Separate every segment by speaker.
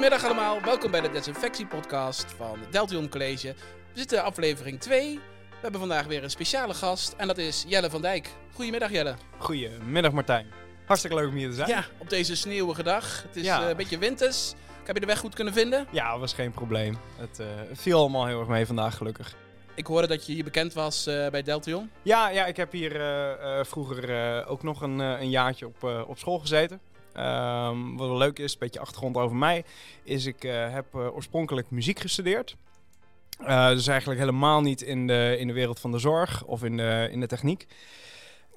Speaker 1: Goedemiddag allemaal, welkom bij de Desinfectiepodcast van Deltion College. We zitten in aflevering 2. We hebben vandaag weer een speciale gast en dat is Jelle van Dijk. Goedemiddag Jelle.
Speaker 2: Goedemiddag Martijn. Hartstikke leuk om hier te zijn.
Speaker 1: Ja, op deze sneeuwige dag. Het is
Speaker 2: Ja.
Speaker 1: eh, een beetje winters. Heb je de weg goed kunnen vinden?
Speaker 2: Ja, was geen probleem. Het eh, viel allemaal heel erg mee vandaag, gelukkig.
Speaker 1: Ik hoorde dat je hier bekend was eh, bij Deltion.
Speaker 2: Ja, ja ik heb hier vroeger ook nog een, een jaartje op, op school gezeten. Ehm, wat wel leuk is, een beetje achtergrond over mij, is ik eh, heb eh, oorspronkelijk muziek gestudeerd. Eh, dus eigenlijk helemaal niet in de, in de wereld van de zorg of in de, in de techniek.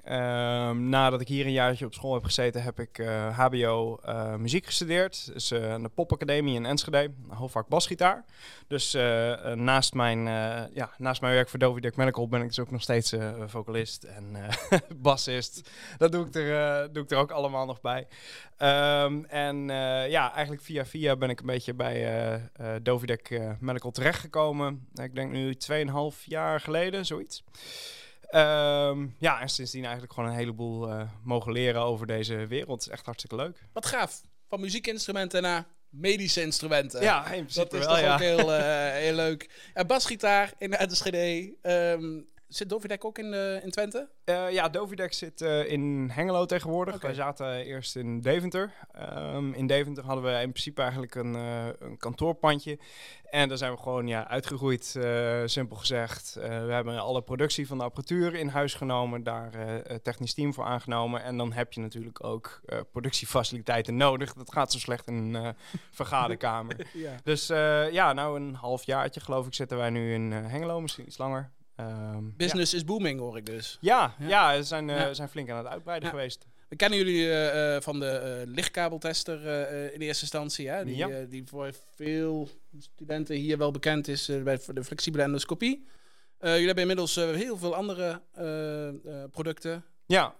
Speaker 2: Ehm, nadat ik hier een jaartje op school heb gezeten, heb ik eh, HBO eh, muziek gestudeerd. Dus eh, aan de Popacademie in Enschede, hoofdvak basgitaar. Dus eh, eh, naast, mijn, eh, ja, naast mijn werk voor Dovidek Medical ben ik dus ook nog steeds eh, vocalist en eh, bassist. Dat doe ik, er, eh, doe ik er ook allemaal nog bij. Ehm, en eh, ja, eigenlijk via via ben ik een beetje bij eh eh Dovidek eh, Medical terechtgekomen. Ik denk nu 2,5 jaar geleden, zoiets. Ehm, ja, en sindsdien eigenlijk gewoon een heleboel eh, mogen leren over deze wereld. Het is echt hartstikke leuk.
Speaker 1: Wat gaaf. Van muziekinstrumenten naar medische instrumenten.
Speaker 2: ja, in
Speaker 1: dat is
Speaker 2: wel,
Speaker 1: toch
Speaker 2: ja.
Speaker 1: ook heel, eh, heel leuk. En basgitaar in de Enschede. Zit Dovidek ook in, eh, in Twente?
Speaker 2: Eh, ja, Dovidek zit eh, in Hengelo tegenwoordig. Wij zaten eerst in Deventer. Ehm, in Deventer hadden we in principe eigenlijk een, een kantoorpandje. En daar zijn we gewoon ja, uitgegroeid, simpel gezegd. We hebben alle productie van de apparatuur in huis genomen, daar technisch team voor aangenomen. En dan heb je natuurlijk ook productiefaciliteiten nodig. Dat gaat zo slecht in een vergaderkamer.
Speaker 1: Ja.
Speaker 2: Dus ja, nou een halfjaartje geloof ik zitten wij nu in Hengelo, misschien iets langer. Ehm, ja.
Speaker 1: Business is booming, hoor ik dus.
Speaker 2: Ja,
Speaker 1: Ja.
Speaker 2: ja. we zijn, eh,
Speaker 1: Ja.
Speaker 2: zijn flink aan het uitbreiden geweest.
Speaker 1: We kennen jullie eh, eh, van de lichtkabeltester in eerste instantie. Hè? Die, die voor veel studenten hier wel bekend is bij de flexibele endoscopie. Jullie hebben inmiddels heel veel andere producten.
Speaker 2: Ja.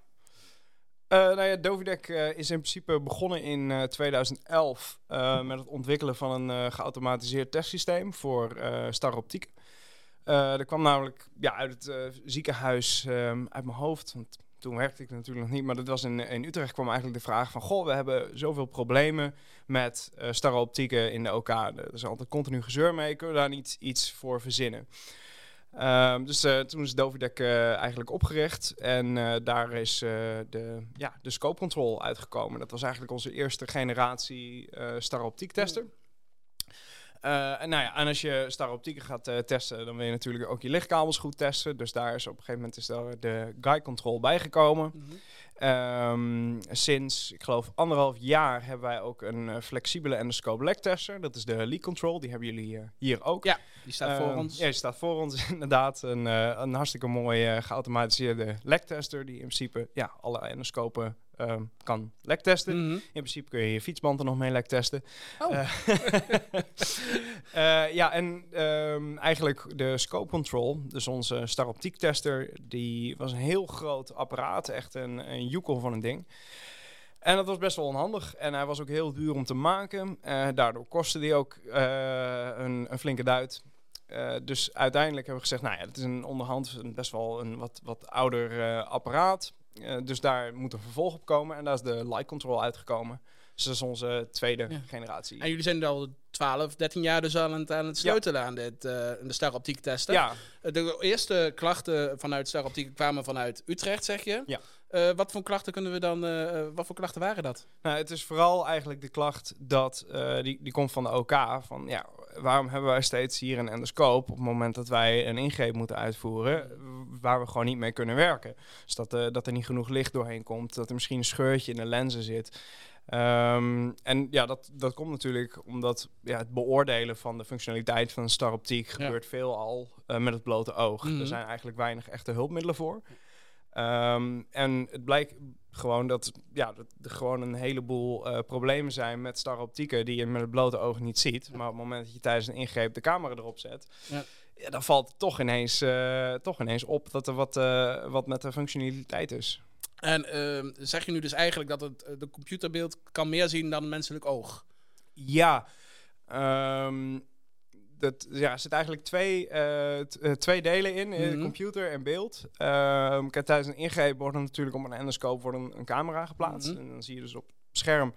Speaker 2: Nou ja, Dovidek is in principe begonnen in eh, 2011 eh, met het ontwikkelen van een geautomatiseerd testsysteem voor eh Eh er kwam namelijk ja, uit het eh, ziekenhuis ehm, uit mijn hoofd, want toen werkte ik natuurlijk nog niet, maar dat was in, in Utrecht kwam eigenlijk de vraag van, goh, we hebben zoveel problemen met eh Star Optieken in de OK. Er is altijd continu gezeur mee, kunnen we daar niet iets voor verzinnen? Ehm, dus toen is Dovidek eigenlijk opgericht en daar is de, ja, de scope control uitgekomen. Dat was eigenlijk onze eerste generatie eh Star Optiek tester. Nou ja, en als je Star Optiek gaat eh, testen, dan wil je natuurlijk ook je lichtkabels goed testen. Dus daar is op een gegeven moment is daar de guide control bijgekomen. Ehm, sinds, ik geloof, anderhalf jaar hebben wij ook een eh, flexibele endoscope leg tester. Dat is de leak control, die hebben jullie eh, hier ook.
Speaker 1: Ja, die staat voor
Speaker 2: Ehm,
Speaker 1: ons.
Speaker 2: Ja, die staat voor ons inderdaad. Een, eh, een hartstikke mooie eh, geautomatiseerde lektester die in principe ja, alle endoscopen ehm, kan lektesten.
Speaker 1: Mhm.
Speaker 2: In principe kun je je fietsband er nog mee lektesten.
Speaker 1: Oh.
Speaker 2: Eh, eh, ja, en ehm, eigenlijk de scope control, dus onze Star Optiek tester, die was een heel groot apparaat, echt een, een joekel van een ding. En dat was best wel onhandig. En hij was ook heel duur om te maken. Eh, daardoor kostte die ook een, een flinke duit. Dus uiteindelijk hebben we gezegd, nou ja, het is een onderhand een best wel een wat, wat ouder apparaat. Eh, dus daar moet een vervolg op komen. En daar is de light control uitgekomen. Dus dat is onze tweede
Speaker 1: Ja.
Speaker 2: generatie.
Speaker 1: En jullie zijn al 12, 13 jaar dus aan het, aan het sleutelen aan dit, eh, de Star Optiek testen.
Speaker 2: ja,
Speaker 1: Eh, De eerste klachten vanuit Star Optiek kwamen vanuit Utrecht, zeg je?
Speaker 2: Ja.
Speaker 1: Eh, wat voor klachten kunnen we dan, eh, eh, wat voor klachten waren dat?
Speaker 2: Nou, het is vooral eigenlijk de klacht dat die, die komt van de OK. Van ja, waarom hebben wij steeds hier een endoscoop op het moment dat wij een ingreep moeten uitvoeren, waar we gewoon niet mee kunnen werken? Dus dat, dat er niet genoeg licht doorheen komt, dat er misschien een scheurtje in de lenzen zit. Ehm, en ja, dat, dat komt natuurlijk omdat ja, het beoordelen van de functionaliteit van een star optiek gebeurt veel al eh, met het blote oog.
Speaker 1: Mhm.
Speaker 2: Er zijn eigenlijk weinig echte hulpmiddelen voor. Ehm, en het blijkt gewoon dat, ja, dat er gewoon een heleboel eh, problemen zijn met star optieken die je met het blote oog niet ziet. Maar op het moment dat je tijdens een ingreep de camera erop zet,
Speaker 1: Ja.
Speaker 2: ja, dan valt het toch ineens, eh, toch ineens op dat er wat, eh, wat met de functionaliteit is.
Speaker 1: En ehm, zeg je nu dus eigenlijk dat het de computerbeeld kan meer zien dan een menselijk oog?
Speaker 2: Ja, ehm, dat, ja, er zitten eigenlijk twee, eh, eh, twee delen in, eh,
Speaker 1: Mhm.
Speaker 2: computer en beeld. Kijk, tijdens een ingreep wordt er natuurlijk op een endoscoop wordt een, een camera geplaatst.
Speaker 1: Mhm.
Speaker 2: En dan zie je dus op het scherm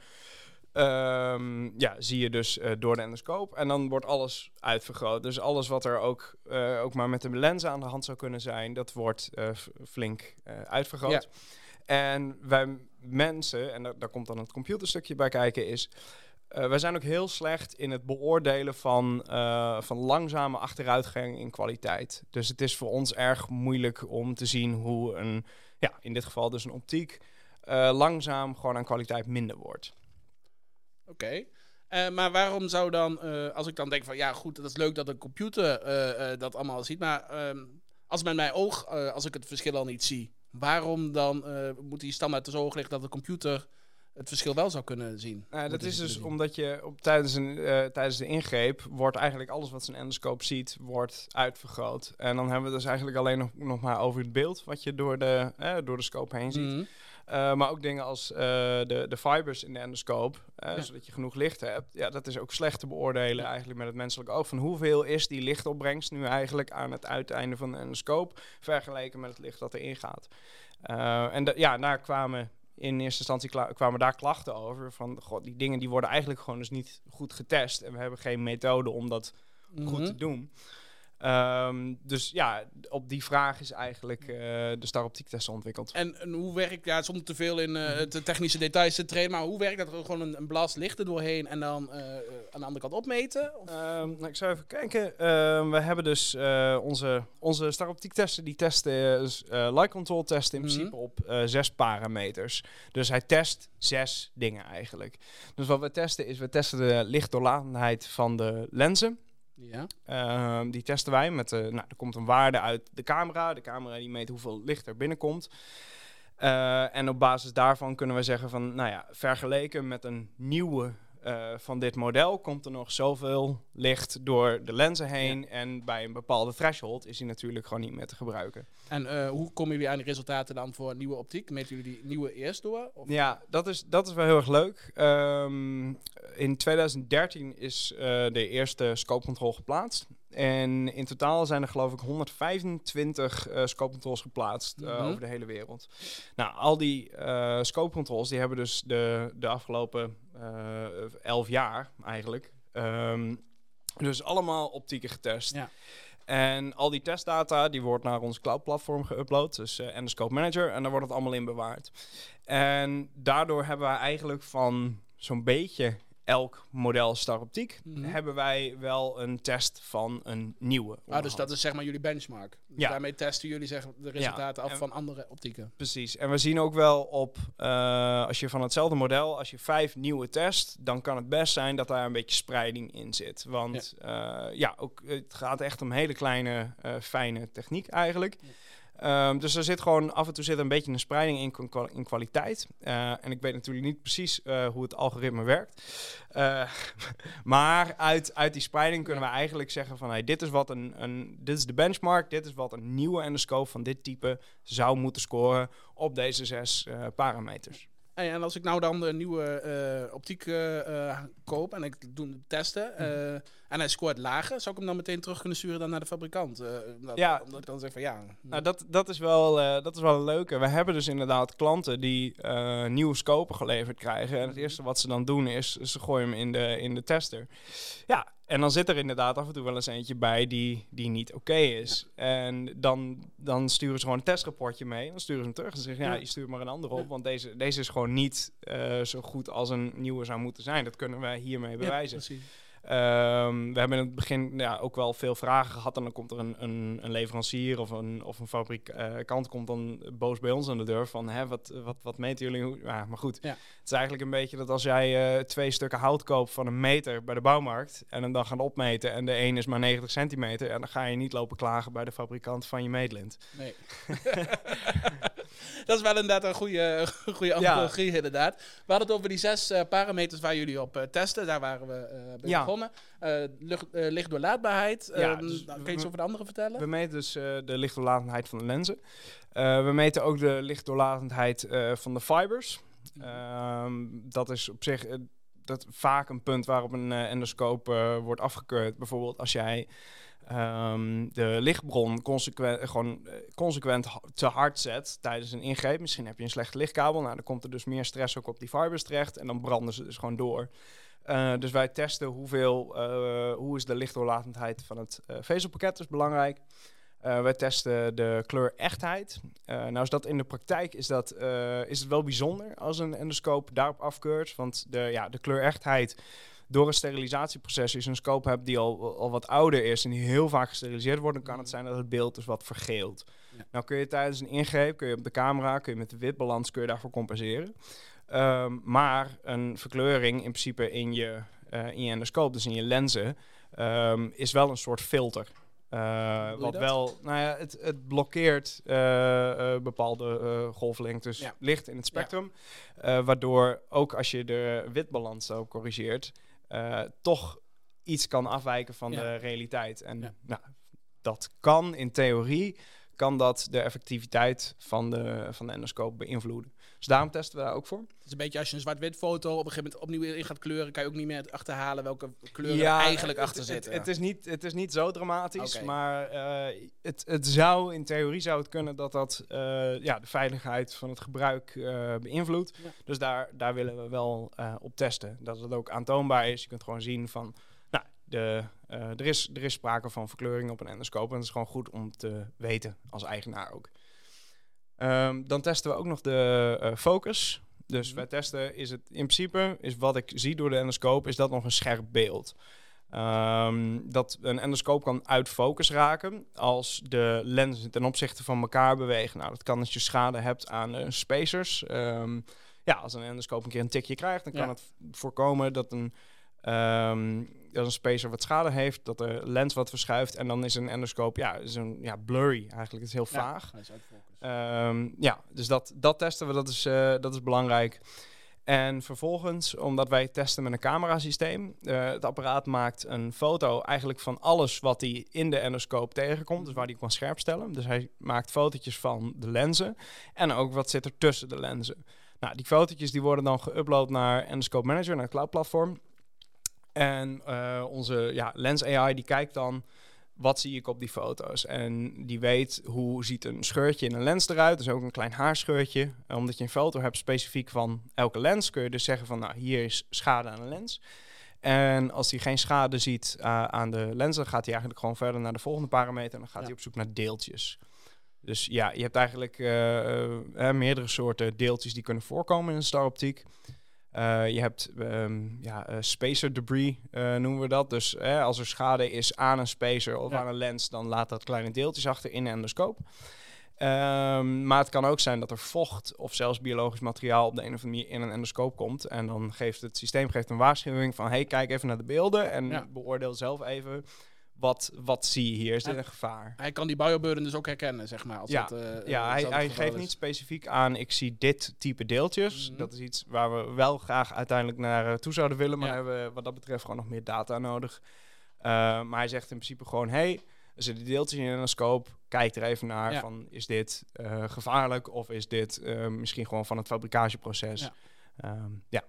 Speaker 2: ehm, ja, zie je dus door de endoscoop. En dan wordt alles uitvergroot. Dus alles wat er ook, ook maar met de lens aan de hand zou kunnen zijn, dat wordt flink uitvergroot. En wij mensen, en daar, daar komt dan het computerstukje bij kijken, is... eh, wij zijn ook heel slecht in het beoordelen van, eh, van langzame achteruitgang in kwaliteit. Dus het is voor ons erg moeilijk om te zien hoe een, ja, in dit geval dus een optiek, eh, langzaam gewoon aan kwaliteit minder wordt.
Speaker 1: Oké. Maar waarom zou dan, als ik dan denk van ja goed, dat is leuk dat een computer dat allemaal ziet, maar ehm, als met mijn oog, als ik het verschil al niet zie, waarom dan moet die standaard te zo liggen dat de computer het verschil wel zou kunnen zien?
Speaker 2: Nou, dat is dus omdat je op, tijdens, een, eh, tijdens de ingreep wordt eigenlijk alles wat zijn endoscoop ziet, wordt uitvergroot. En dan hebben we dus eigenlijk alleen nog, nog maar over het beeld wat je door de, eh, door de scope heen ziet.
Speaker 1: Mhm.
Speaker 2: Eh, maar ook dingen als de, de fibers in de endoscoop,
Speaker 1: Ja.
Speaker 2: zodat je genoeg licht hebt. Ja, dat is ook slecht te beoordelen eigenlijk met het menselijk oog. Van hoeveel is die lichtopbrengst nu eigenlijk aan het uiteinde van de endoscoop vergeleken met het licht dat erin gaat. En ja, daar kwamen in eerste instantie kwamen daar klachten over. Van god, die dingen die worden eigenlijk gewoon dus niet goed getest. En we hebben geen methode om dat goed
Speaker 1: Mhm.
Speaker 2: te doen. Ehm, dus ja, op die vraag is eigenlijk eh, de staroptiektest ontwikkeld.
Speaker 1: En, en hoe werkt, ja, zonder te veel in
Speaker 2: Mhm.
Speaker 1: eh, de technische details te treden, maar hoe werkt dat? Er gewoon een, een blast licht er doorheen en dan eh, aan de andere kant opmeten? Of?
Speaker 2: Ehm, nou, ik zou even kijken. Ehm, we hebben dus eh, onze, onze staroptiektesten, die testen uh, light control testen in
Speaker 1: Mhm.
Speaker 2: principe op eh, zes parameters. Dus hij test zes dingen eigenlijk. Dus wat we testen is, we testen de lichtdoorlatendheid van de lenzen.
Speaker 1: ja.
Speaker 2: Ehm, die testen wij met, de, nou, er komt een waarde uit de camera. De camera die meet hoeveel licht er binnenkomt. Eh, en op basis daarvan kunnen we zeggen van, nou ja, vergeleken met een nieuwe eh, van dit model komt er nog zoveel licht door de lenzen heen. En bij een bepaalde threshold is die natuurlijk gewoon niet meer te gebruiken.
Speaker 1: En eh, hoe komen jullie aan die resultaten dan voor nieuwe optiek? Meten jullie die nieuwe eerst door? Of?
Speaker 2: Ja, dat is, dat is wel heel erg leuk. Ehm, in 2013 is eh, de eerste scope control geplaatst. En in totaal zijn er geloof ik 125 eh scope controls geplaatst
Speaker 1: Mhm.
Speaker 2: over de hele wereld. Nou, al die eh scope controls die hebben dus de, de afgelopen eh 11 jaar eigenlijk. ehm, dus allemaal optieken getest.
Speaker 1: Ja.
Speaker 2: En al die testdata die wordt naar ons cloud platform geüpload, dus eh Endoscope Manager, en daar wordt het allemaal in bewaard. En daardoor hebben wij eigenlijk van zo'n beetje elk model staroptiek,
Speaker 1: Mhm.
Speaker 2: hebben wij wel een test van een nieuwe.
Speaker 1: Ah, dus dat is zeg maar jullie benchmark. Dus
Speaker 2: Ja.
Speaker 1: daarmee testen jullie zeg, de resultaten af
Speaker 2: en-
Speaker 1: van andere optieken.
Speaker 2: Precies. En we zien ook wel op, eh, als je van hetzelfde model, als je vijf nieuwe test, dan kan het best zijn dat daar een beetje spreiding in zit. Want ja, ja ook, het gaat echt om hele kleine, eh, fijne techniek eigenlijk.
Speaker 1: Ja.
Speaker 2: Ehm, dus er zit gewoon af en toe zit een beetje een spreiding in, in kwaliteit. Eh, en ik weet natuurlijk niet precies eh, hoe het algoritme werkt. Eh, maar uit, uit die spreiding kunnen we eigenlijk zeggen van hey, dit is wat een, een dit is de benchmark, dit is wat een nieuwe endoscoop van dit type zou moeten scoren op deze zes parameters.
Speaker 1: En als ik nou dan de nieuwe eh, optiek eh, eh, koop en ik doe testen
Speaker 2: Mhm.
Speaker 1: en hij scoort lager, zou ik hem dan meteen terug kunnen sturen dan naar de fabrikant? Omdat,
Speaker 2: Ja.
Speaker 1: omdat ik dan zeg van ja.
Speaker 2: Nou, dat, dat, is wel, dat is wel een leuke. We hebben dus inderdaad klanten die nieuwe scopen geleverd krijgen. En het eerste wat ze dan doen is, ze gooien hem in de, in de tester. Ja, en dan zit er inderdaad af en toe wel eens eentje bij die, die niet oké is. En dan, dan sturen ze gewoon een testrapportje mee. Dan sturen ze hem terug en zeggen, ja,
Speaker 1: Ja.
Speaker 2: je stuurt maar een andere op.
Speaker 1: Ja.
Speaker 2: Want deze, deze is gewoon niet eh, zo goed als een nieuwe zou moeten zijn. Dat kunnen wij hiermee bewijzen. Ehm, we hebben in het begin ja, ook wel veel vragen gehad. En dan komt er een, een, een leverancier of een, of een fabrikant komt dan boos bij ons aan de deur van... Hè, wat, wat, wat meten jullie? Ja, maar goed,
Speaker 1: Ja.
Speaker 2: het is eigenlijk een beetje dat als jij eh, twee stukken hout koopt van een meter bij de bouwmarkt... en hem dan gaan opmeten en de een is maar 90 centimeter... en dan ga je niet lopen klagen bij de fabrikant van je meetlint.
Speaker 1: Nee. dat is wel inderdaad een goede, goede
Speaker 2: Ja.
Speaker 1: analogie, inderdaad. We hadden het over die zes eh, parameters waar jullie op eh, testen. Daar waren we bij
Speaker 2: Ja.
Speaker 1: begonnen. Lucht, eh, lichtdoorlaatbaarheid.
Speaker 2: Ja,
Speaker 1: Ehm,
Speaker 2: dus
Speaker 1: nou, kan je iets over de andere vertellen?
Speaker 2: We meten dus de lichtdoorlatendheid van de lenzen. We meten ook de lichtdoorlatendheid van de fibers. Ehm, dat is op zich, dat vaak een punt waarop een uh, endoscoop uh, wordt afgekeurd. Bijvoorbeeld als jij um, de lichtbron consequent, gewoon consequent te hard zet tijdens een ingreep. Misschien heb je een slechte lichtkabel. Nou, dan komt er dus meer stress ook op die fibers terecht. En dan branden ze dus gewoon door. Uh, dus wij testen hoeveel, hoe is de lichtdoorlatendheid van het vezelpakket, dat is belangrijk. wij testen de kleurechtheid. nou is dat in de praktijk is, dat, is het wel bijzonder als een endoscoop daarop afkeurt. Want de, ja, de kleurechtheid door een sterilisatieproces, als je een scope hebt die al, al wat ouder is en die heel vaak gesteriliseerd wordt, dan kan het zijn dat het beeld dus wat vergeelt. Ja. Nou kun je tijdens een ingreep, kun je op de camera, kun je met de witbalans, kun je daarvoor compenseren. Um, maar een verkleuring in principe in je, uh, in je endoscoop, dus in je lenzen, um, is wel een soort filter. Uh, wat wel, nou ja, het, het blokkeert uh, bepaalde golflengtes ja. licht in het spectrum. Ja. waardoor ook als je de witbalans zo corrigeert, toch iets kan afwijken van ja. de realiteit. En nou, dat kan in theorie, kan dat de effectiviteit van de, van de endoscoop beïnvloeden. Dus daarom testen we daar ook voor.
Speaker 1: Het is een beetje als je een zwart-wit foto op een gegeven moment opnieuw in gaat kleuren, kan je ook niet meer achterhalen welke kleuren er eigenlijk achter zitten.
Speaker 2: Het, het, is niet, het is niet zo dramatisch, okay. maar uh, het, het zou in theorie zou het kunnen dat dat uh, ja, de veiligheid van het gebruik uh, beïnvloedt. Ja. Dus daar, daar willen we wel op testen. Dat het ook aantoonbaar is. Je kunt gewoon zien van nou, de, er, is, er is sprake van verkleuring op een endoscoop. En dat is gewoon goed om te weten als eigenaar ook. Um, dan testen we ook nog de uh, focus. Dus mm wij testen, is het in principe, is wat ik zie door de endoscoop, is dat nog een scherp beeld. Um, dat een endoscoop kan uit focus raken als de lenzen ten opzichte van elkaar bewegen. Nou, dat kan als je schade hebt aan uh, spacers. Um, ja, als een endoscoop een keer een tikje krijgt, dan kan ja. het voorkomen dat een Um, als een spacer wat schade heeft, dat de lens wat verschuift en dan is een endoscoop ja, is een ja, blurry eigenlijk. Het is heel vaag. Ja, um, ja dus dat, dat testen we, dat is, uh, dat is belangrijk. En vervolgens, omdat wij testen met een camerasysteem, uh, het apparaat maakt een foto eigenlijk van alles wat hij in de endoscoop tegenkomt, dus waar hij kan scherp stellen. Dus hij maakt fotootjes van de lenzen en ook wat zit er tussen de lenzen. Nou, die fotootjes die worden dan geüpload naar Endoscope Manager, naar het cloud platform. En uh, onze ja, Lens AI die kijkt dan wat zie ik op die foto's. En die weet hoe ziet een scheurtje in een lens eruit. Dus ook een klein haarscheurtje. Omdat je een foto hebt specifiek van elke lens, kun je dus zeggen van nou hier is schade aan een lens. En als hij geen schade ziet uh, aan de lens, dan gaat hij eigenlijk gewoon verder naar de volgende parameter. En dan gaat ja. hij op zoek naar deeltjes. Dus ja, je hebt eigenlijk uh, uh, meerdere soorten deeltjes die kunnen voorkomen in een staroptiek. Uh, je hebt um, ja, uh, spacer debris, uh, noemen we dat. Dus als er schade is aan een spacer of ja. aan een lens, dan laat dat kleine deeltjes achter in de endoscoop. Um, maar het kan ook zijn dat er vocht of zelfs biologisch materiaal op de een of andere manier in een endoscoop komt. En dan geeft het systeem geeft een waarschuwing van: hey, kijk even naar de beelden en ja. beoordeel zelf even wat, wat zie je hier? Is dit een gevaar?
Speaker 1: Hij kan die bioburden dus ook herkennen, zeg maar. Als
Speaker 2: ja,
Speaker 1: dat, uh,
Speaker 2: ja hij, hij geeft is. niet specifiek aan, ik zie dit type deeltjes. Mm. Dat is iets waar we wel graag uiteindelijk naar uh, toe zouden willen. Maar ja. hebben we wat dat betreft gewoon nog meer data nodig. Uh, maar hij zegt in principe gewoon, hey, er zitten deeltjes in een scope. Kijk er even naar ja. van, is dit gevaarlijk? Of is dit misschien gewoon van het fabrikageproces? Ja. Um, ja.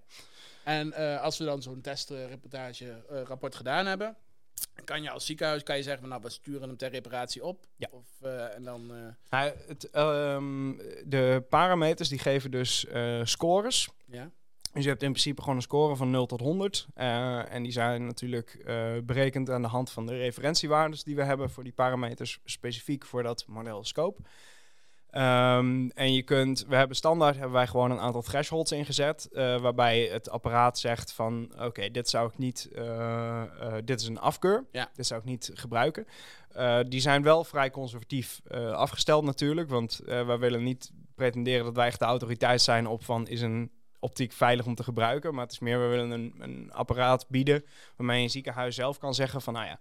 Speaker 1: En als we dan zo'n testreportage rapport gedaan hebben kan je als ziekenhuis kan je zeggen van nou we sturen hem ter reparatie op?
Speaker 2: Ja.
Speaker 1: of uh, en dan uh...
Speaker 2: nou, het, um, de parameters die geven dus uh, scores.
Speaker 1: Ja.
Speaker 2: Dus je hebt in principe gewoon een score van 0 tot 100 en die zijn natuurlijk berekend aan de hand van de referentiewaardes die we hebben voor die parameters specifiek voor dat model scope Um, en je kunt, we hebben standaard hebben wij gewoon een aantal thresholds ingezet, uh, waarbij het apparaat zegt van, oké, okay, dit zou ik niet, uh, uh, dit is een afkeur,
Speaker 1: ja.
Speaker 2: dit zou ik niet gebruiken. die zijn wel vrij conservatief afgesteld natuurlijk, want wij willen niet pretenderen dat wij echt de autoriteit zijn op van, is een optiek veilig om te gebruiken, maar het is meer, we willen een, een apparaat bieden waarmee een ziekenhuis zelf kan zeggen van, nou ja,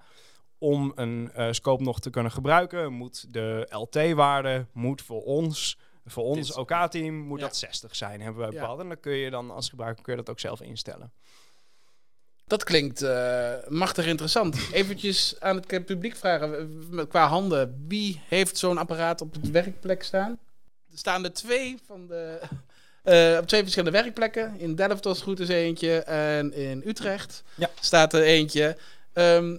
Speaker 2: om een uh, scope nog te kunnen gebruiken, moet de LT-waarde moet voor ons, voor ons OK-team, moet ja. dat 60 zijn, hebben we bepaald. Ja. En dan kun je dan als gebruiker kun je dat ook zelf instellen.
Speaker 1: Dat klinkt uh, machtig interessant. Eventjes aan het publiek vragen, qua handen. Wie heeft zo'n apparaat op het werkplek staan? Er staan er twee van de Eh, op twee verschillende werkplekken. In Delft was goed is eentje en in Utrecht
Speaker 2: Ja.
Speaker 1: staat er eentje. Ehm,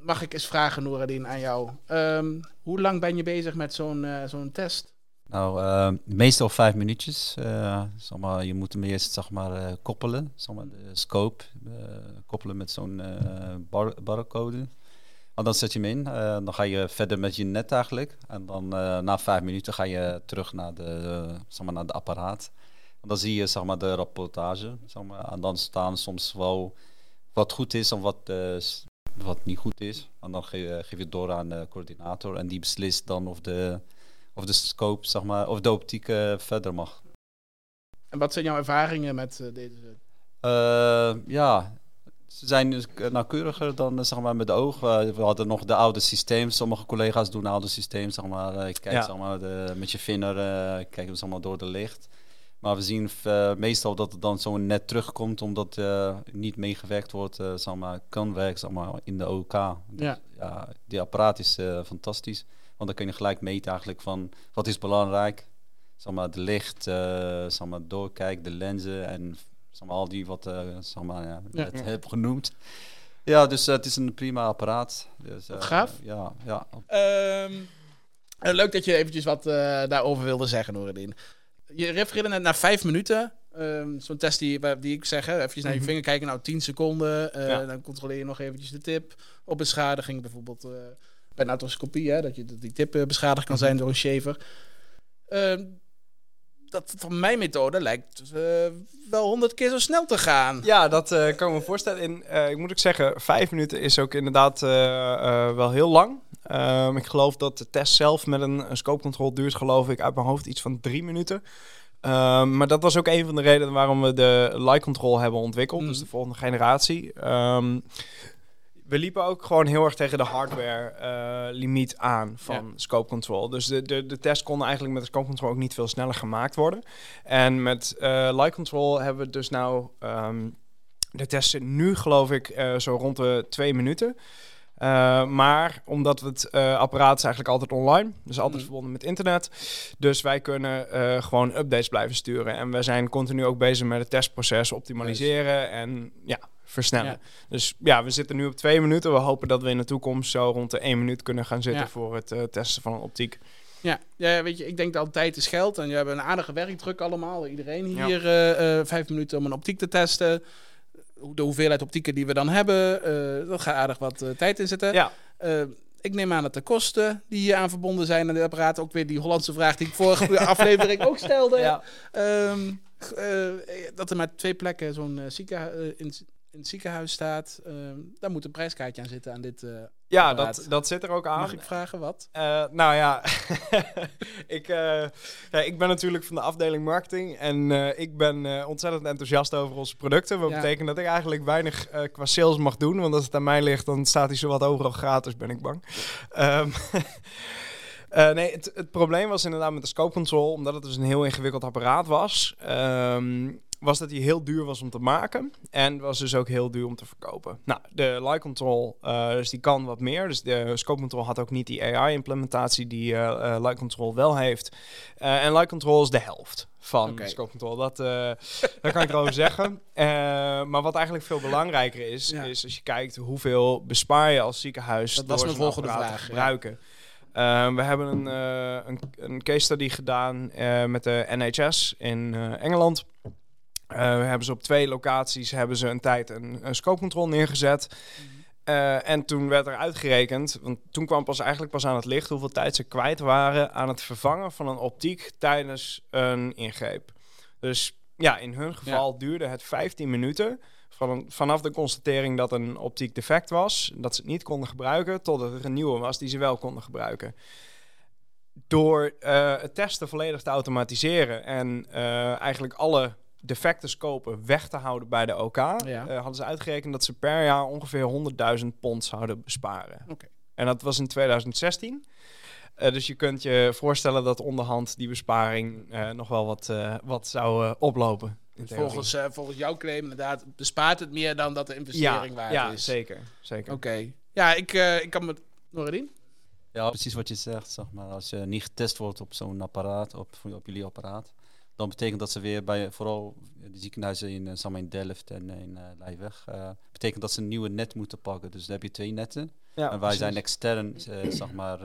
Speaker 1: mag ik eens vragen, Noradin, aan jou. Ehm, hoe lang ben je bezig met zo'n eh, zo'n test?
Speaker 3: Nou, eh, meestal vijf minuutjes. eh, zeg maar, je moet hem eerst zeg maar, eh, koppelen, zeg maar, de scope koppelen met zo'n bar barcode. En dan zet je hem in. dan ga je verder met je net eigenlijk. En dan na vijf minuten ga je terug naar de, zeg maar, naar de apparaat. En dan zie je zeg maar, de rapportage. Zeg maar, en dan staan soms wel wat goed is en wat, wat niet goed is. En dan geef, je- geef je het door aan de coördinator. En die beslist dan of de of de scope, zeg maar, of de optiek eh, verder mag.
Speaker 1: En wat zijn jouw ervaringen met eh, deze?
Speaker 3: Eh, ja, ze zijn dus nauwkeuriger dan eh, zeg maar, met de oog. Eh, we hadden nog de oude systeem. Sommige collega's doen oude systeem. Zeg maar, eh, kijkt
Speaker 2: Ja.
Speaker 3: zeg maar, de, met je vinger eh kijk je zeg maar, door de licht. Maar we zien eh, meestal dat het dan zo net terugkomt, omdat eh niet meegewerkt wordt, eh zeg maar, kan werken zeg maar, in de OK. Dus,
Speaker 1: Ja.
Speaker 3: ja, die apparaat is eh, fantastisch. Want dan kun je gelijk meten eigenlijk van wat is belangrijk. Zeg maar, de licht, eh zeg maar, doorkijk, de lenzen en zeg maar, al die wat eh zeg maar, ja, heb genoemd. Ja, dus het is een prima apparaat. Dus, eh,
Speaker 1: gaaf.
Speaker 3: Ja, ja.
Speaker 1: Ehm, eh, leuk dat je eventjes wat eh, daarover wilde zeggen, Noradin. Je refereerde net naar vijf minuten. Ehm, Zo'n test die, die ik zeg, hè, even naar je
Speaker 2: Mhm.
Speaker 1: vinger kijken, nou 10 seconden. eh,
Speaker 2: Ja.
Speaker 1: Dan controleer je nog eventjes de tip op beschadiging. Bijvoorbeeld eh, bij een arthroscopie, hè, dat, je, die tip eh, beschadigd kan zijn door een shaver. Ehm, dat van mijn methode lijkt eh, wel honderd keer zo snel te gaan.
Speaker 2: Ja, dat eh, kan ik me voorstellen. In, eh, ik moet ook zeggen, vijf minuten is ook inderdaad wel heel lang. Ehm, ik geloof dat de test zelf met een, een scope control duurt, geloof ik, uit mijn hoofd iets van drie minuten. Ehm, maar dat was ook een van de redenen waarom we de light control hebben ontwikkeld, dus
Speaker 1: Mhm.
Speaker 2: de volgende generatie. Ehm, we liepen ook gewoon heel erg tegen de hardware eh, limiet aan van scope control. Dus de, de, de test kon eigenlijk met de scope control ook niet veel sneller gemaakt worden. En met eh, light control hebben we dus nou ehm, de testen nu geloof ik eh, zo rond de twee minuten. Maar omdat het apparaat is eigenlijk altijd online, dus altijd
Speaker 1: Mhm.
Speaker 2: verbonden met internet. Dus wij kunnen gewoon updates blijven sturen. En we zijn continu ook bezig met het testproces optimaliseren en ja, versnellen.
Speaker 1: Ja.
Speaker 2: Dus ja, we zitten nu op twee minuten. We hopen dat we in de toekomst zo rond de één minuut kunnen gaan zitten
Speaker 1: Ja.
Speaker 2: voor het eh, testen van een optiek.
Speaker 1: Ja, ja, weet je, ik denk dat tijd is geld. En je hebt een aardige werkdruk allemaal. Iedereen hier eh, eh, vijf minuten om een optiek te testen. De hoeveelheid optieken die we dan hebben, dat gaat aardig wat tijd in zitten.
Speaker 2: Ja,
Speaker 1: ik neem aan dat de kosten die hier aan verbonden zijn aan dit apparaat, ook weer die Hollandse vraag die ik vorige aflevering ook stelde.
Speaker 2: ja.
Speaker 1: Ehm, eh, dat er maar twee plekken zo'n eh, ziekenhu- eh, in, in het ziekenhuis staat. Ehm, daar moet een prijskaartje aan zitten aan dit. eh,
Speaker 2: ja
Speaker 1: Apparaat.
Speaker 2: dat, dat zit er ook aan.
Speaker 1: mag ik vragen wat?
Speaker 2: Eh, nou ja, ik, eh, ja, ik ben natuurlijk van de afdeling marketing en ik ben ontzettend enthousiast over onze producten. Wat
Speaker 1: Ja.
Speaker 2: betekent dat ik eigenlijk weinig qua sales mag doen, want als het aan mij ligt, dan staat hij zowat overal gratis, ben ik bang. Ehm, eh, nee, het, het probleem was inderdaad met de scope control, omdat het dus een heel ingewikkeld apparaat was. ehm, was dat hij heel duur was om te maken en was dus ook heel duur om te verkopen. Nou, de light control, eh, dus die kan wat meer. Dus de scope control had ook niet die AI-implementatie die eh eh, light control wel heeft. En light control is de helft van scope control. Dat, dat kan ik erover zeggen. Maar wat eigenlijk veel belangrijker is,
Speaker 1: Ja.
Speaker 2: is als je kijkt hoeveel bespaar je als ziekenhuis
Speaker 1: Dat
Speaker 2: door
Speaker 1: was mijn volgende vraag, ja.
Speaker 2: gebruiken. We hebben een, een, een case study gedaan met de NHS in Engeland. Eh, hebben ze op twee locaties hebben ze een tijd een, een scope control neergezet. Eh, en toen werd er uitgerekend, want toen kwam pas eigenlijk pas aan het licht hoeveel tijd ze kwijt waren aan het vervangen van een optiek tijdens een ingreep. Dus ja, in hun geval duurde het 15 minuten van, vanaf de constatering dat een optiek defect was, dat ze het niet konden gebruiken, totdat er een nieuwe was die ze wel konden gebruiken. Door eh, het testen volledig te automatiseren en eigenlijk alle defecte scopen weg te houden bij de OK,
Speaker 1: Ja.
Speaker 2: eh, hadden ze uitgerekend dat ze per jaar ongeveer 100.000 pond zouden besparen.
Speaker 1: Oké.
Speaker 2: En dat was in 2016. Eh, dus je kunt je voorstellen dat onderhand die besparing eh, nog wel wat, eh, wat zou oplopen. theorie.
Speaker 1: Volgens, eh, volgens jouw claim inderdaad bespaart het meer dan dat de investering waard
Speaker 2: ja,
Speaker 1: is.
Speaker 2: zeker. zeker.
Speaker 1: Oké. Ja, ik, eh, ik kan me... Noradien?
Speaker 3: Ja, precies wat je zegt, zeg maar. Als je niet getest wordt op zo'n apparaat, op, op jullie apparaat, dan betekent dat ze weer bij vooral de ziekenhuizen in, zeg maar in Delft en in uh, Leijweg, uh, betekent dat ze een nieuwe net moeten pakken. Dus dan heb je twee netten.
Speaker 2: Ja,
Speaker 3: en wij
Speaker 2: precies.
Speaker 3: zijn extern, uh, zeg maar,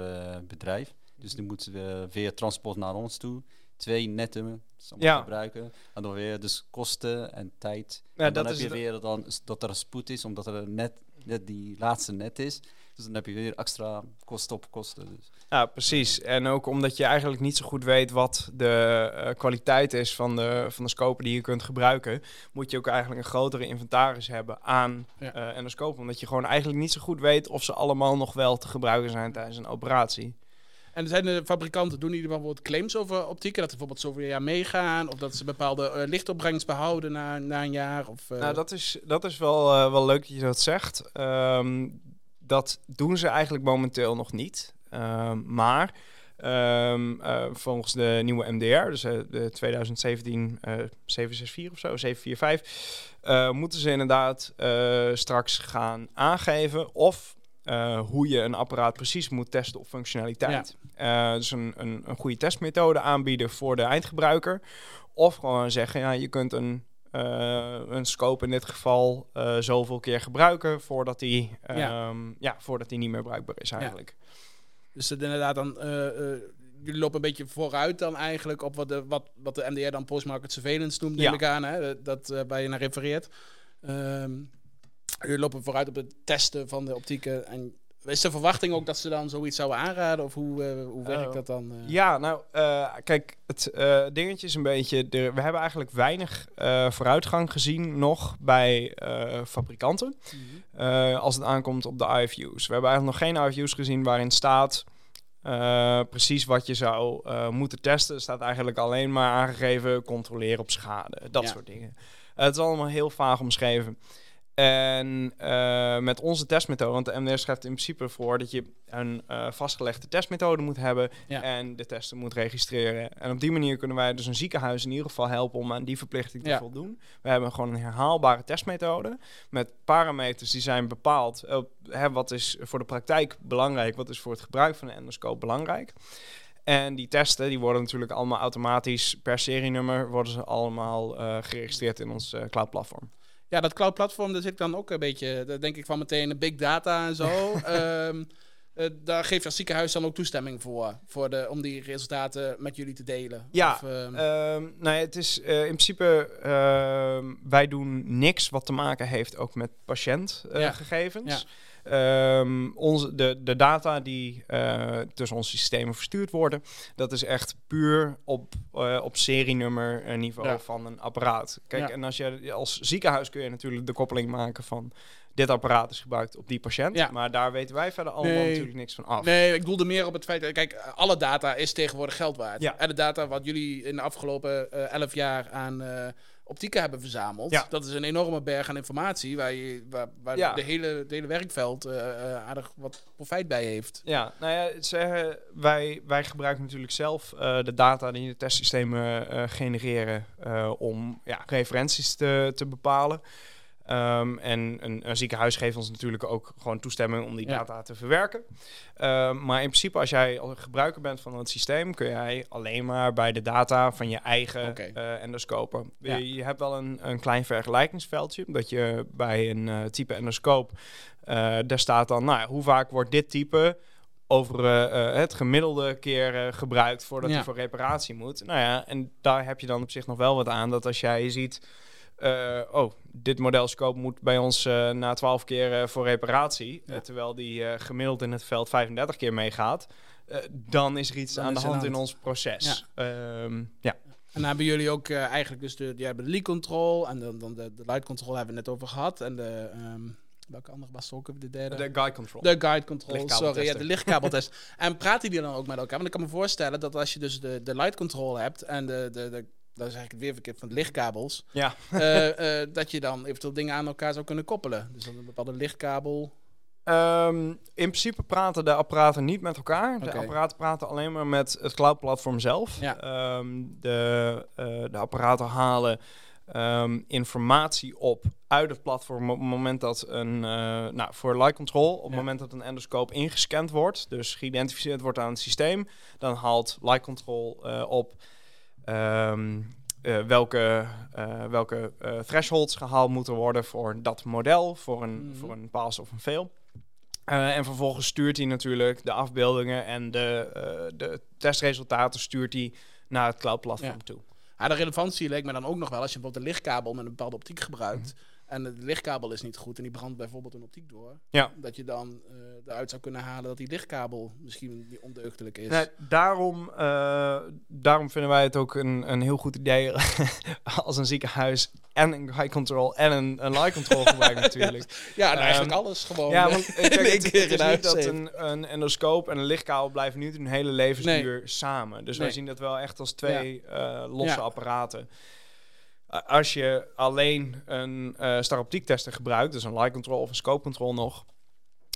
Speaker 3: bedrijf. Dus nu moeten we weer transport naar ons toe. Twee netten
Speaker 2: Ja.
Speaker 3: gebruiken. En dan weer dus kosten en tijd.
Speaker 2: Ja,
Speaker 3: en dan
Speaker 2: dat
Speaker 3: heb je weer dan, dat er een spoed is, omdat er net, net die laatste net is. Dus dan heb je weer extra kosten op kosten. Dus.
Speaker 2: Ja, precies. En ook omdat je eigenlijk niet zo goed weet wat de eh, kwaliteit is van de, van de scopen die je kunt gebruiken, moet je ook eigenlijk een grotere inventaris hebben aan
Speaker 1: Ja.
Speaker 2: eh endoscopen. Omdat je gewoon eigenlijk niet zo goed weet of ze allemaal nog wel te gebruiken zijn tijdens een operatie.
Speaker 1: En zijn de fabrikanten, doen die er bijvoorbeeld claims over optieken? Dat ze bijvoorbeeld zoveel jaar meegaan? Of dat ze bepaalde eh, lichtopbrengst behouden na, na een jaar? Of, eh,
Speaker 2: Nou, dat is, dat is wel, wel leuk dat je dat zegt. Ehm, dat doen ze eigenlijk momenteel nog niet. Ehm, maar ehm, eh, volgens de nieuwe MDR, dus eh, de 2017 eh 764 of zo, 745, eh, moeten ze inderdaad straks gaan aangeven of hoe je een apparaat precies moet testen op functionaliteit. Dus een, een, een goede testmethode aanbieden voor de eindgebruiker. Of gewoon zeggen, ja, je kunt een, een scope in dit geval eh, zoveel keer gebruiken voordat die,
Speaker 1: Ja.
Speaker 2: ja. voordat die niet meer bruikbaar is eigenlijk.
Speaker 1: Dus dat inderdaad dan... eh, eh, jullie lopen een beetje vooruit dan eigenlijk op wat de, wat, wat de MDR dan post-market surveillance noemt, neem
Speaker 2: Ja.
Speaker 1: ik aan. Hè? Dat eh, waar je naar refereert. Ehm jullie lopen vooruit op het testen van de optieken. En is de verwachting ook dat ze dan zoiets zouden aanraden? Of hoe, eh, hoe werkt
Speaker 2: Oh.
Speaker 1: dat dan? eh?
Speaker 2: Ja, nou, eh, kijk, het dingetje is een beetje... We hebben eigenlijk weinig vooruitgang gezien nog bij fabrikanten.
Speaker 1: Mhm.
Speaker 2: als het aankomt op de IFU's. We hebben eigenlijk nog geen IFU's gezien waarin staat precies wat je zou moeten testen. Er staat eigenlijk alleen maar aangegeven controleren op schade, dat
Speaker 1: Ja.
Speaker 2: soort dingen. Het is allemaal heel vaag omschreven. En eh, met onze testmethode, want de MDR schrijft in principe voor dat je een eh, vastgelegde testmethode moet hebben
Speaker 1: Ja.
Speaker 2: en de testen moet registreren. En op die manier kunnen wij dus een ziekenhuis in ieder geval helpen om aan die verplichting te
Speaker 1: Ja.
Speaker 2: voldoen. We hebben gewoon een herhaalbare testmethode met parameters die zijn bepaald. hè, wat is voor de praktijk belangrijk, wat is voor het gebruik van een endoscoop belangrijk. En die testen die worden natuurlijk allemaal automatisch per serienummer worden ze allemaal eh, geregistreerd in ons eh, cloud platform.
Speaker 1: Ja, dat cloud platform, daar zit ik dan ook een beetje, daar denk ik van meteen big data en zo. Ehm, eh, daar geeft je als ziekenhuis dan ook toestemming voor, voor de, om die resultaten met jullie te delen.
Speaker 2: Ja,
Speaker 1: Of, ehm,
Speaker 2: Ehm, nou ja, het is eh, in principe, wij doen niks wat te maken heeft ook met
Speaker 1: Ja.
Speaker 2: patiëntgegevens. Ehm, onze, de, de data die eh, tussen onze systemen verstuurd worden, dat is echt puur op, eh, op serienummer niveau
Speaker 1: Ja.
Speaker 2: van een apparaat. Kijk,
Speaker 1: Ja.
Speaker 2: en als je als ziekenhuis kun je natuurlijk de koppeling maken van dit apparaat is gebruikt op die patiënt,
Speaker 1: Ja.
Speaker 2: maar daar weten wij verder allemaal
Speaker 1: Nee.
Speaker 2: natuurlijk niks van af.
Speaker 1: Nee, ik doelde meer op het feit kijk, alle data is tegenwoordig geld waard.
Speaker 2: Ja.
Speaker 1: En de data wat jullie in de afgelopen eh, elf jaar aan optieken hebben verzameld,
Speaker 2: Ja.
Speaker 1: dat is een enorme berg aan informatie waar, je, waar, waar
Speaker 2: Ja.
Speaker 1: de hele, het hele werkveld eh, eh, aardig wat profijt bij heeft.
Speaker 2: Ja, nou ja, zeggen, wij, wij gebruiken natuurlijk zelf eh, de data die de testsystemen genereren om ja, referenties te, te bepalen. Ehm, en een, een ziekenhuis geeft ons natuurlijk ook gewoon toestemming om die
Speaker 1: Ja.
Speaker 2: data te verwerken. Ehm, maar in principe, als jij gebruiker bent van het systeem, kun jij alleen maar bij de data van je eigen
Speaker 1: Oké.
Speaker 2: eh endoscopen.
Speaker 1: Ja.
Speaker 2: Je, je hebt wel een, een klein vergelijkingsveldje, dat je bij een eh, type endoscoop, eh, daar staat dan, nou, ja, hoe vaak wordt dit type over het gemiddelde keer gebruikt voordat
Speaker 1: Ja.
Speaker 2: hij voor reparatie moet. Nou ja, en daar heb je dan op zich nog wel wat aan, dat als jij ziet, eh, oh, dit modelscoop moet bij ons eh, na 12 keer eh, voor reparatie,
Speaker 1: Ja.
Speaker 2: terwijl die gemiddeld in het veld 35 keer meegaat, dan is er iets
Speaker 1: Dan
Speaker 2: aan de hand in ons proces. Ehm, ja.
Speaker 1: En dan hebben jullie ook eigenlijk dus de, die hebben de leak control en dan, dan de, de light control hebben we net over gehad. En de, ehm, welke andere was er ook? De derde?
Speaker 2: De guide control.
Speaker 1: De guide control, sorry, ja, de lichtkabeltest. en praten die dan ook met elkaar? Want ik kan me voorstellen dat als je dus de, de light control hebt en de, de, de dat is eigenlijk het weerverkeer van de lichtkabels,
Speaker 2: ja.
Speaker 1: eh, eh, dat je dan eventueel dingen aan elkaar zou kunnen koppelen. Dus dan een bepaalde lichtkabel.
Speaker 2: Ehm, in principe praten de apparaten niet met elkaar. De apparaten praten alleen maar met het cloud-platform zelf.
Speaker 1: Ja.
Speaker 2: Ehm, de, eh, de apparaten halen ehm, informatie op uit het platform op het moment dat een, nou, voor light control, op het
Speaker 1: Ja.
Speaker 2: moment dat een endoscoop ingescand wordt, dus geïdentificeerd wordt aan het systeem, dan haalt light control op. ehm, eh, welke, eh, welke eh, thresholds gehaald moeten worden voor dat model, voor een,
Speaker 1: Mhm.
Speaker 2: voor een pass of een fail. En vervolgens stuurt hij natuurlijk de afbeeldingen en de, de testresultaten stuurt hij naar het cloud-platform
Speaker 1: Ja.
Speaker 2: toe.
Speaker 1: Ja, de relevantie leek me dan ook nog wel als je bijvoorbeeld een lichtkabel met een bepaalde optiek gebruikt.
Speaker 2: Mhm.
Speaker 1: En de lichtkabel is niet goed en die brandt bijvoorbeeld een optiek door.
Speaker 2: Ja.
Speaker 1: Dat je dan eh, eruit zou kunnen halen dat die lichtkabel misschien niet ondeugdelijk is.
Speaker 2: Nee, daarom, eh, daarom vinden wij het ook een, een heel goed idee als een ziekenhuis en een high control en een, een light control gebruikt natuurlijk.
Speaker 1: ja, en eigenlijk
Speaker 2: Ehm,
Speaker 1: alles gewoon.
Speaker 2: Ja, want het, het is
Speaker 1: in
Speaker 2: niet dat een, een endoscoop en een lichtkabel blijven niet hun hele levensduur samen. Dus wij zien dat wel echt als twee eh, losse
Speaker 1: Ja.
Speaker 2: apparaten. Uh, als je alleen een eh staroptiektester gebruikt, dus een light control of een scope control nog,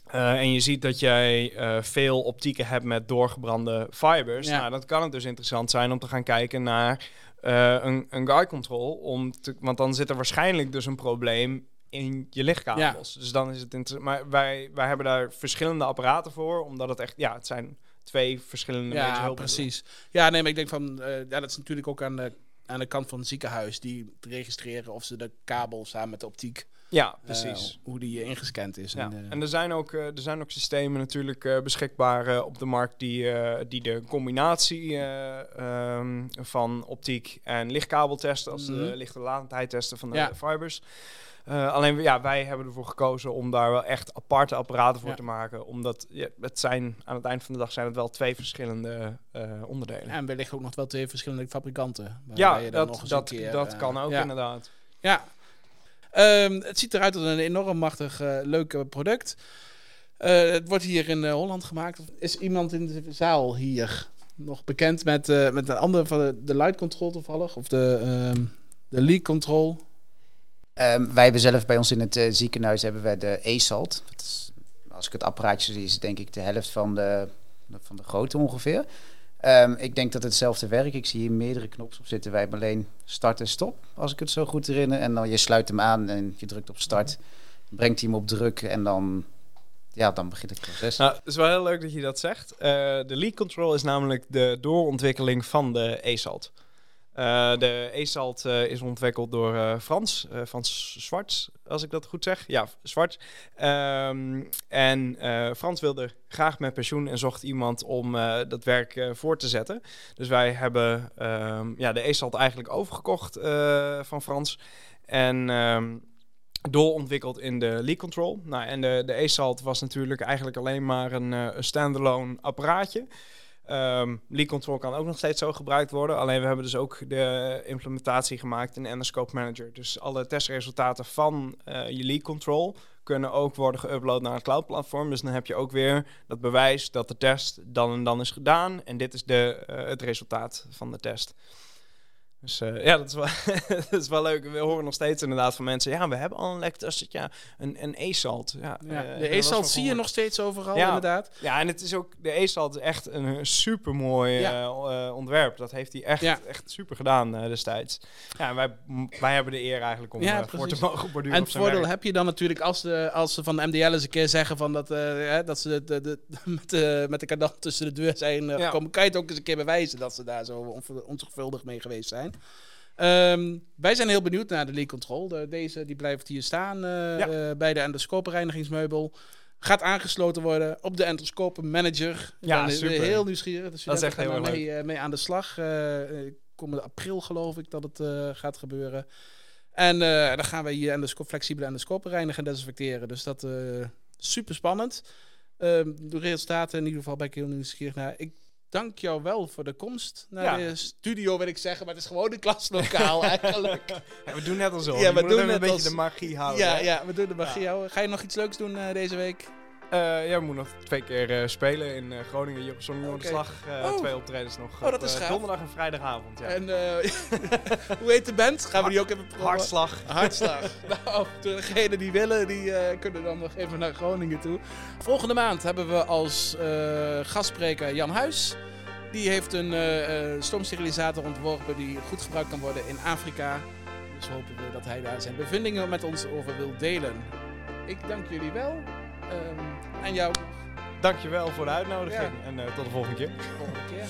Speaker 2: eh, en je ziet dat jij eh, veel optieken hebt met doorgebrande fibers,
Speaker 1: Ja.
Speaker 2: nou, dan kan het dus interessant zijn om te gaan kijken naar een, een guide control, om te, want dan zit er waarschijnlijk dus een probleem in je lichtkabels. Dus dan is het interessant. Maar wij, wij hebben daar verschillende apparaten voor, omdat het echt, ja, het zijn twee verschillende
Speaker 1: Ja, precies. Ja, nee, maar ik denk van, ja, dat is natuurlijk ook aan de, aan de kant van het ziekenhuis die registreren of ze de kabel samen met de optiek,
Speaker 2: Ja,
Speaker 1: eh,
Speaker 2: precies.
Speaker 1: hoe die ingescand is.
Speaker 2: Ja.
Speaker 1: En, eh,
Speaker 2: En er zijn ook, eh, er zijn ook systemen natuurlijk beschikbaar op de markt die, die de combinatie eh, ehm, van optiek en lichtkabel testen, als
Speaker 1: Mhm.
Speaker 2: de lichte latendheid testen van de
Speaker 1: Ja.
Speaker 2: fibers. Alleen ja, wij hebben ervoor gekozen om daar wel echt aparte apparaten voor
Speaker 1: Ja.
Speaker 2: te maken. Omdat ja, het zijn aan het eind van de dag zijn het wel twee verschillende onderdelen.
Speaker 1: en wellicht ook nog wel twee verschillende fabrikanten.
Speaker 2: Ja,
Speaker 1: je dan nog
Speaker 2: dat,
Speaker 1: eens
Speaker 2: dat,
Speaker 1: keer,
Speaker 2: dat kan ook
Speaker 1: ja.
Speaker 2: inderdaad.
Speaker 1: Ja. Ehm, het ziet eruit als een enorm machtig, eh, leuk eh, product. Eh, het wordt hier in Holland gemaakt. Is iemand in de zaal hier nog bekend met, met een andere van de, light control toevallig? Of de, ehm, de leak control?
Speaker 4: Ehm, wij hebben zelf bij ons in het ziekenhuis hebben wij de E-salt. Dat als ik het apparaatje zie, is denk ik de helft van de, van de grootte ongeveer. Ehm, ik denk dat hetzelfde werkt. Ik zie hier meerdere knoppen op zitten. Wij hebben alleen start en stop, als ik het zo goed herinner. En dan je sluit hem aan en je drukt op start. Brengt hij hem op druk en dan, ja, dan begint het proces.
Speaker 2: Nou, het is wel heel leuk dat je dat zegt. Eh, de leak control is namelijk de doorontwikkeling van de E-salt. Eh, de E-salt eh, is ontwikkeld door eh, Frans, Frans Zwart, als ik dat goed zeg. Ja, Zwart. Ehm, en Frans wilde graag met pensioen en zocht iemand om dat werk voor te zetten. Dus wij hebben ehm, ja, de E-salt eigenlijk overgekocht van Frans. En ehm, doorontwikkeld in de leak control. Nou, en de, de was natuurlijk eigenlijk alleen maar een, een standalone apparaatje. Leak control kan ook nog steeds zo gebruikt worden. Alleen we hebben dus ook de implementatie gemaakt in Endoscope Manager. Dus alle testresultaten van eh, je leak control kunnen ook worden geüpload naar het cloud platform. Dus dan heb je ook weer dat bewijs dat de test dan en dan is gedaan. En dit is de, eh, het resultaat van de test. Dus eh, ja, dat is, wel, dat is wel leuk. We horen nog steeds inderdaad van mensen... ja, we hebben al een lektest, ja, een, een E-salt. Ja,
Speaker 1: Ja,
Speaker 2: eh,
Speaker 1: de
Speaker 2: was
Speaker 1: E-salt zie je nog steeds overal,
Speaker 2: Ja.
Speaker 1: inderdaad.
Speaker 2: Ja, en het is ook, de E-salt is echt een super mooi
Speaker 1: Ja.
Speaker 2: ontwerp. Dat heeft hij echt, echt super gedaan eh, destijds. Ja, wij, wij hebben de eer eigenlijk om
Speaker 1: Ja,
Speaker 2: eh, voor te mogen borduren
Speaker 1: En het voordeel
Speaker 2: werk.
Speaker 1: heb je dan natuurlijk als, de, als ze van de MDL eens een keer zeggen van dat, eh, hè, dat ze de, de, met, de, met de kadant tussen de deur zijn eh, gekomen. Kan je het ook eens een keer bewijzen dat ze daar zo onzorgvuldig mee geweest zijn. Ehm, wij zijn heel benieuwd naar de leak control. De- deze die blijft hier staan
Speaker 2: Ja.
Speaker 1: eh, bij de endoscopenreinigingsmeubel. Gaat aangesloten worden op de endoscopen manager.
Speaker 2: Ja,
Speaker 1: ben
Speaker 2: super.
Speaker 1: heel nieuwsgierig. De studenten
Speaker 2: echt
Speaker 1: gaan
Speaker 2: heel
Speaker 1: daar
Speaker 2: erg
Speaker 1: mee, eh, mee aan de slag. Komende april geloof ik dat het gaat gebeuren. En dan gaan we hier flexibele endoscopen reinigen en desinfecteren. Dus dat is super spannend. Ehm, de resultaten in ieder geval ben ik heel nieuwsgierig naar. Ik dank jou wel voor de komst naar
Speaker 2: Ja.
Speaker 1: de studio, wil ik zeggen. Maar het is gewoon een klaslokaal eigenlijk.
Speaker 2: Ja, we doen net alsof.
Speaker 1: Ja,
Speaker 2: Je
Speaker 1: we doen net
Speaker 2: een beetje
Speaker 1: als-
Speaker 2: de magie houden.
Speaker 1: ja,
Speaker 2: hè?
Speaker 1: ja, we doen de magie houden. Ga je nog iets leuks doen eh, deze week?
Speaker 2: Eh, ja, we moeten nog twee keer eh, spelen in eh, Groningen, Noorderslag. Eh
Speaker 1: Oh.
Speaker 2: twee optredens nog.
Speaker 1: Oh, dat
Speaker 2: op,
Speaker 1: is.
Speaker 2: Donderdag en vrijdagavond, ja.
Speaker 1: En hoe heet de band? Gaan we die ook even promoten?
Speaker 2: Hartslag.
Speaker 1: Hartslag. nou, degenen die willen, die kunnen dan nog even naar Groningen toe. Volgende maand hebben we als gastspreker Jan Huis. Die heeft een stoomsterilisator ontworpen die goed gebruikt kan worden in Afrika. Dus hopen we dat hij daar zijn bevindingen met ons over wil delen. Ik dank jullie wel. Ehm, en jou
Speaker 2: Dankjewel voor de uitnodiging.
Speaker 1: Ja.
Speaker 2: En eh, tot de volgende keer.
Speaker 1: de volgende keer.